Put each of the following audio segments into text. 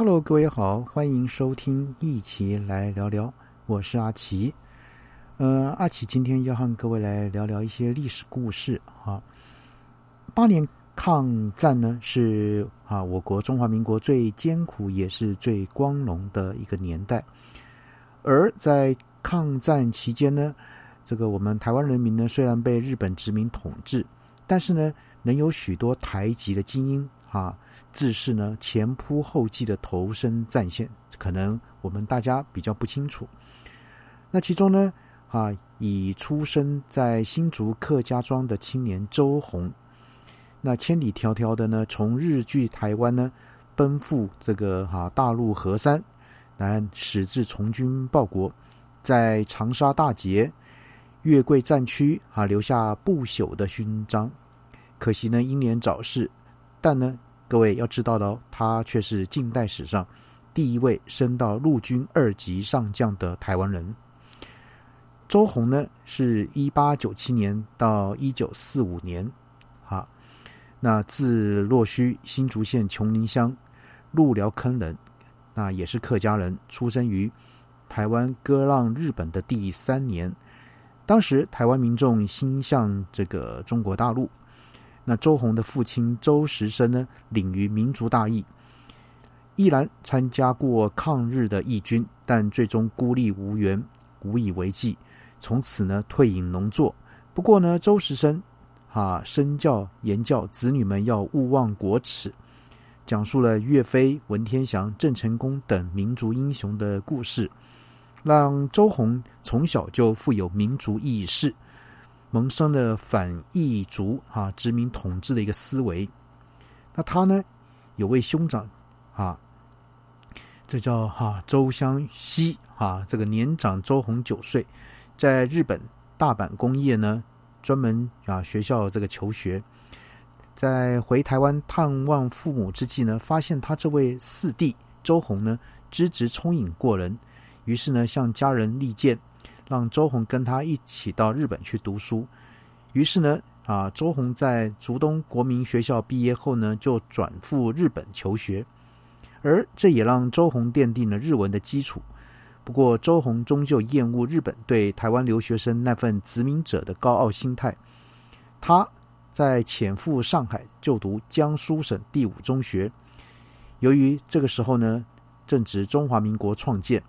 Hello，各位好，欢迎收听一起来聊聊，我是阿奇。呃，阿奇今天要和各位来聊聊一些历史故事啊。八年抗战呢，是啊，我国中华民国最艰苦也是最光荣的一个年代。而在抗战期间呢，这个我们台湾人民呢，虽然被日本殖民统治，但是呢，能有许多台籍的精英啊。自是呢前仆后继的投身战线，可能我们大家比较不清楚。那其中呢，啊，以出生在新竹客家庄的青年周红，那千里迢迢的呢，从日据台湾呢，奔赴这个哈大陆河山，来始至从军报国，在长沙大捷、月桂战区啊，留下不朽的勋章。可惜呢，英年早逝，但呢。各位要知道的哦，他却是近代史上第一位升到陆军二级上将的台湾人。周鸿呢，是一八九七年到一九四五年，啊，那自洛须新竹县琼林乡鹿寮坑人，那也是客家人，出生于台湾割让日本的第三年。当时台湾民众心向这个中国大陆。那周鸿的父亲周时生呢，领于民族大义，毅然参加过抗日的义军，但最终孤立无援，无以为继，从此呢退隐农作。不过呢，周时生啊，身教言教子女们要勿忘国耻，讲述了岳飞、文天祥、郑成功等民族英雄的故事，让周鸿从小就富有民族意识。萌生了反异族啊殖民统治的一个思维。那他呢，有位兄长啊，这叫哈周湘西啊，这个年长周鸿九岁，在日本大阪工业呢，专门啊学校这个求学。在回台湾探望父母之际呢，发现他这位四弟周鸿呢，资质聪颖过人，于是呢向家人力荐。让周红跟他一起到日本去读书，于是呢，啊，周红在竹东国民学校毕业后呢，就转赴日本求学，而这也让周红奠定了日文的基础。不过，周红终究厌恶日本对台湾留学生那份殖民者的高傲心态，他在潜赴上海就读江苏省第五中学。由于这个时候呢，正值中华民国创建。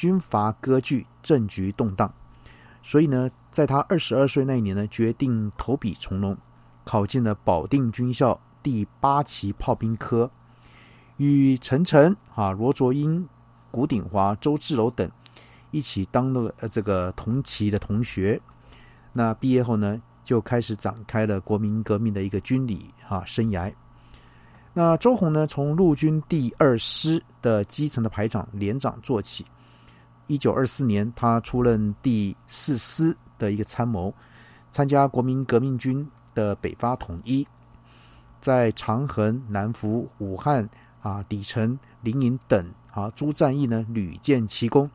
军阀割据，政局动荡，所以呢，在他二十二岁那一年呢，决定投笔从戎，考进了保定军校第八期炮兵科，与陈诚、啊罗卓英、古鼎华、周志楼等一起当了这个同期的同学。那毕业后呢，就开始展开了国民革命的一个军旅哈生涯。那周红呢，从陆军第二师的基层的排长、连长做起。一九二四年，他出任第四师的一个参谋，参加国民革命军的北伐统一，在长衡、南湖、武汉啊、底城、临营等啊诸战役呢屡建奇功，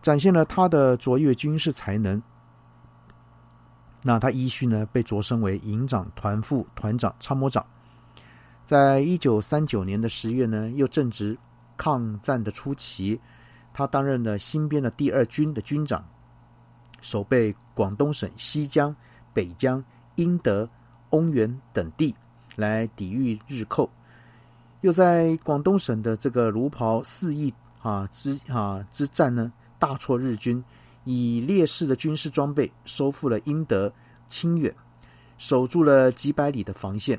展现了他的卓越军事才能。那他依序呢被擢升为营长、团副、团长、参谋长。在一九三九年的十月呢，又正值抗战的初期。他担任了新编的第二军的军长，守备广东省西江、北江、英德、翁源等地，来抵御日寇；又在广东省的这个卢袍四邑啊之啊之战呢，大挫日军，以劣势的军事装备收复了英德、清远，守住了几百里的防线。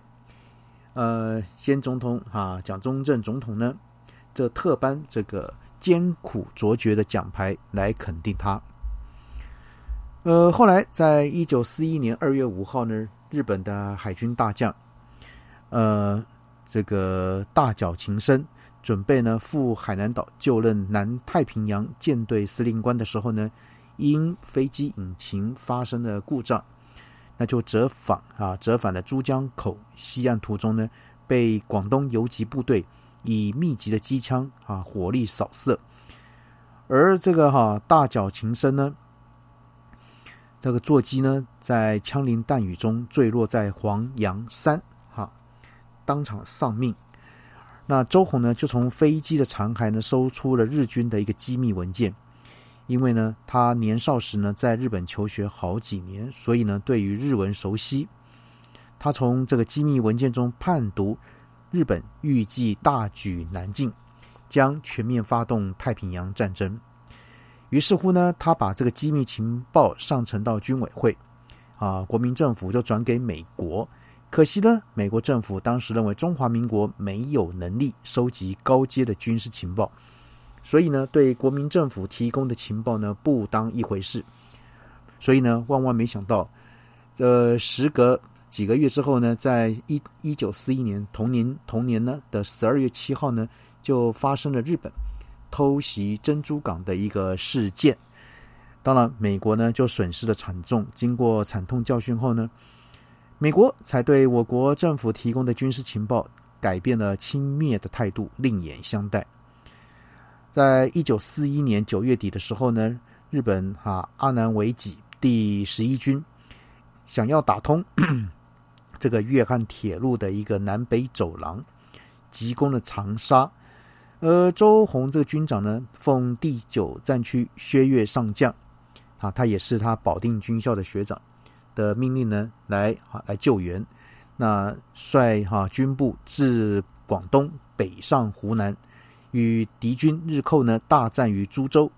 呃，先总统啊，蒋中正总统呢，这特颁这个。艰苦卓绝的奖牌来肯定他。呃，后来在一九四一年二月五号呢，日本的海军大将，呃，这个大角晴生准备呢赴海南岛就任南太平洋舰队司令官的时候呢，因飞机引擎发生了故障，那就折返啊，折返了珠江口西岸途中呢，被广东游击部队。以密集的机枪啊火力扫射，而这个哈大脚琴声呢，这个座机呢在枪林弹雨中坠落在黄洋山哈，当场丧命。那周鸿呢就从飞机的残骸呢搜出了日军的一个机密文件。因为呢，他年少时呢在日本求学好几年，所以呢对于日文熟悉。他从这个机密文件中判读，日本预计大举南进，将全面发动太平洋战争。于是乎呢，他把这个机密情报上呈到军委会，啊，国民政府就转给美国。可惜呢，美国政府当时认为中华民国没有能力收集高阶的军事情报。所以呢，对国民政府提供的情报呢，不当一回事。所以呢，万万没想到，这时隔几个月之后呢，在一一九四一年同年同年呢的十二月七号呢，就发生了日本偷袭珍珠港的一个事件。当然，美国呢就损失了惨重。经过惨痛教训后呢，美国才对我国政府提供的军事情报改变了轻蔑的态度，另眼相待。在一九四一年九月底的时候呢，日本哈阿南惟几第十一军想要打通这个粤汉铁路的一个南北走廊，急攻了长沙。而周鸿这个军长呢，奉第九战区薛岳上将啊，他也是他保定军校的学长的命令呢，来啊来救援。那率哈军部自广东北上湖南。与敌军日寇呢大战于株洲，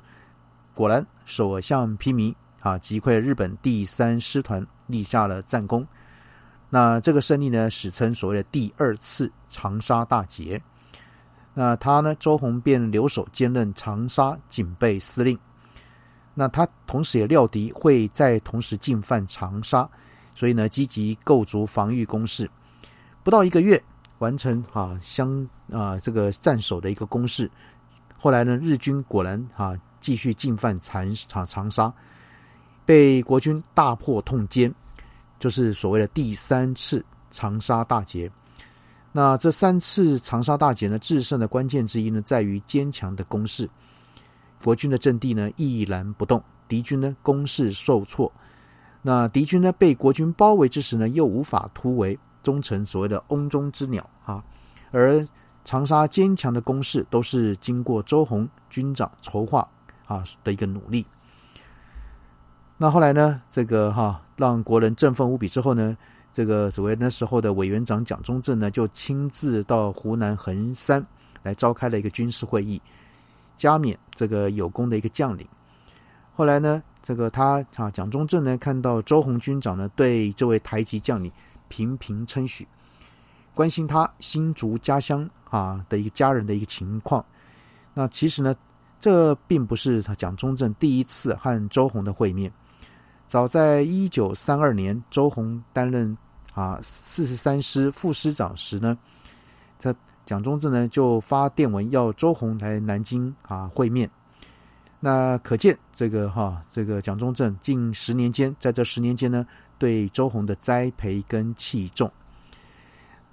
果然所向披靡啊，击溃了日本第三师团，立下了战功。那这个胜利呢，史称所谓的第二次长沙大捷。那他呢，周鸿便留守兼任长沙警备司令。那他同时也料敌会再同时进犯长沙，所以呢，积极构筑防御工事。不到一个月。完成啊相啊这个战守的一个攻势，后来呢日军果然啊继续进犯长长长沙，被国军大破痛歼，就是所谓的第三次长沙大捷。那这三次长沙大捷呢，制胜的关键之一呢，在于坚强的攻势。国军的阵地呢毅然不动，敌军呢攻势受挫。那敌军呢被国军包围之时呢，又无法突围。忠诚所谓的瓮中之鸟啊，而长沙坚强的攻势都是经过周鸿军长筹划啊的一个努力。那后来呢，这个哈让国人振奋无比之后呢，这个所谓那时候的委员长蒋中正呢，就亲自到湖南衡山来召开了一个军事会议，加冕这个有功的一个将领。后来呢，这个他啊蒋中正呢看到周鸿军长呢对这位台籍将领。频频称许，关心他新竹家乡啊的一个家人的一个情况。那其实呢，这并不是他蒋中正第一次和周鸿的会面。早在一九三二年，周鸿担任啊四十三师副师长时呢，这蒋中正呢就发电文要周鸿来南京啊会面。那可见这个哈，这个蒋中正近十年间，在这十年间呢。对周鸿的栽培跟器重，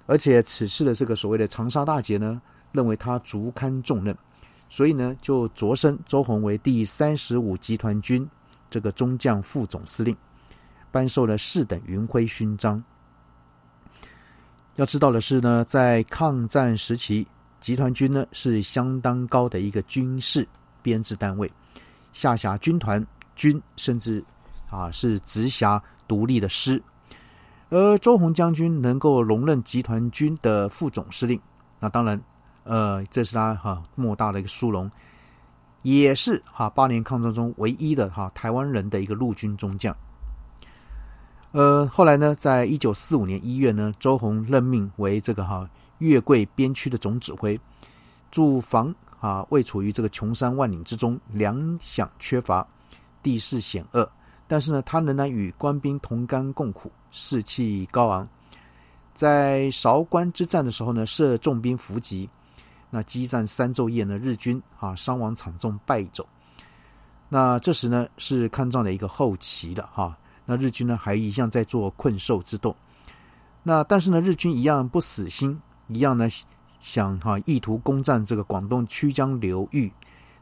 而且此次的这个所谓的长沙大捷呢，认为他足堪重任，所以呢就擢升周鸿为第三十五集团军这个中将副总司令，颁授了四等云辉勋章。要知道的是呢，在抗战时期，集团军呢是相当高的一个军事编制单位，下辖军团、军，甚至啊是直辖。独立的师，而周鸿将军能够荣任集团军的副总司令，那当然，呃，这是他哈莫大的一个殊荣，也是哈八年抗战中唯一的哈台湾人的一个陆军中将。呃，后来呢，在一九四五年一月呢，周鸿任命为这个哈粤桂边区的总指挥，驻防啊位处于这个穷山万岭之中，粮饷缺乏，地势险恶。但是呢，他仍然与官兵同甘共苦，士气高昂。在韶关之战的时候呢，设重兵伏击，那激战三昼夜呢，日军啊伤亡惨重，败走。那这时呢，是抗战的一个后期了哈。那日军呢，还一样在做困兽之斗。那但是呢，日军一样不死心，一样呢想哈意图攻占这个广东曲江流域。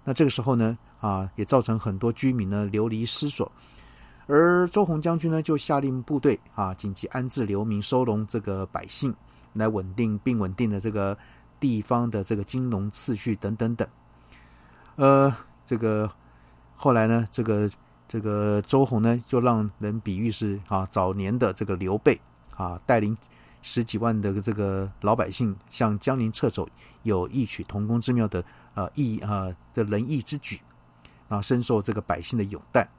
那这个时候呢，啊也造成很多居民呢流离失所。而周鸿将军呢，就下令部队啊，紧急安置流民，收容这个百姓，来稳定并稳定的这个地方的这个金融次序等等等。呃，这个后来呢，这个这个周红呢，就让人比喻是啊，早年的这个刘备啊，带领十几万的这个老百姓向江陵撤走，有异曲同工之妙的呃义啊的仁义之举，啊，深受这个百姓的拥戴。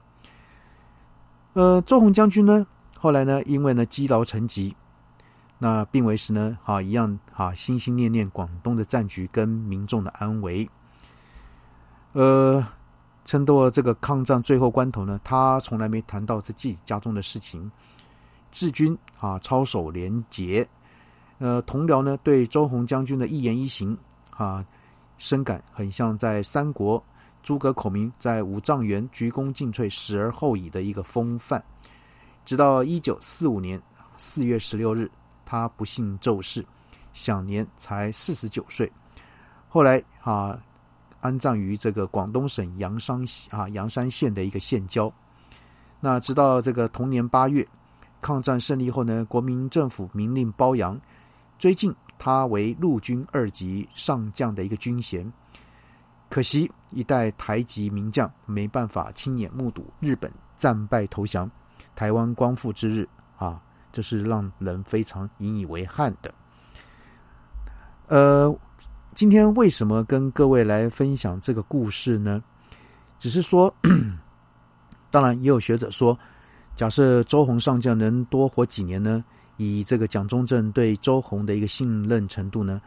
呃，周红将军呢，后来呢，因为呢积劳成疾，那病危时呢，啊，一样啊，心心念念广东的战局跟民众的安危。呃，撑到这个抗战最后关头呢，他从来没谈到自己家中的事情。治军啊，操守廉洁。呃，同僚呢对周鸿将军的一言一行啊，深感很像在三国诸葛孔明在五丈原鞠躬尽瘁，死而后已的一个风范。直到一九四五年四月十六日，他不幸骤逝，享年才四十九岁。后来啊。安葬于这个广东省阳山啊阳山县的一个县郊。那直到这个同年八月，抗战胜利后呢，国民政府明令褒扬，追进他为陆军二级上将的一个军衔。可惜一代台籍名将没办法亲眼目睹日本战败投降，台湾光复之日啊，这是让人非常引以为憾的。呃。今天为什么跟各位来分享这个故事呢？只是说，当然也有学者说，假设周鸿上将能多活几年呢，以这个蒋中正对周鸿的一个信任程度呢，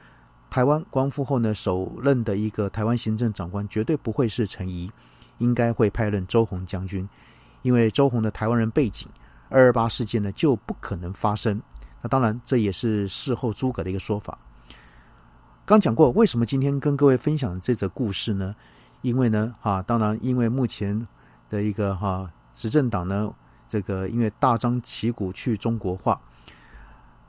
台湾光复后呢，首任的一个台湾行政长官绝对不会是陈仪，应该会派任周鸿将军，因为周鸿的台湾人背景，二二八事件呢就不可能发生。那当然，这也是事后诸葛的一个说法。刚讲过，为什么今天跟各位分享这则故事呢？因为呢，哈，当然，因为目前的一个哈执政党呢，这个因为大张旗鼓去中国化，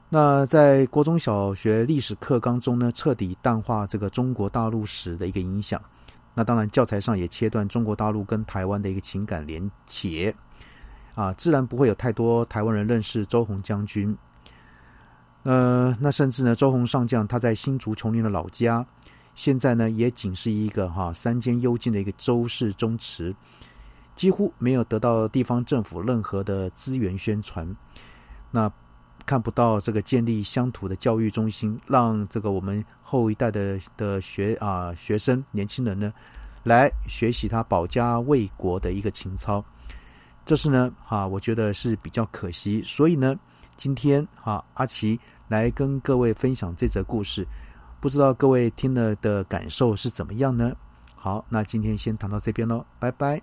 那在国中小学历史课纲中呢，彻底淡化这个中国大陆史的一个影响。那当然，教材上也切断中国大陆跟台湾的一个情感连结，啊，自然不会有太多台湾人认识周鸿将军。呃，那甚至呢，周鸿上将他在新竹琼林的老家，现在呢也仅是一个哈山间幽静的一个周氏宗祠，几乎没有得到地方政府任何的资源宣传，那看不到这个建立乡土的教育中心，让这个我们后一代的的学啊学生年轻人呢来学习他保家卫国的一个情操，这是呢哈，我觉得是比较可惜，所以呢，今天哈阿奇。来跟各位分享这则故事，不知道各位听了的感受是怎么样呢？好，那今天先谈到这边喽，拜拜。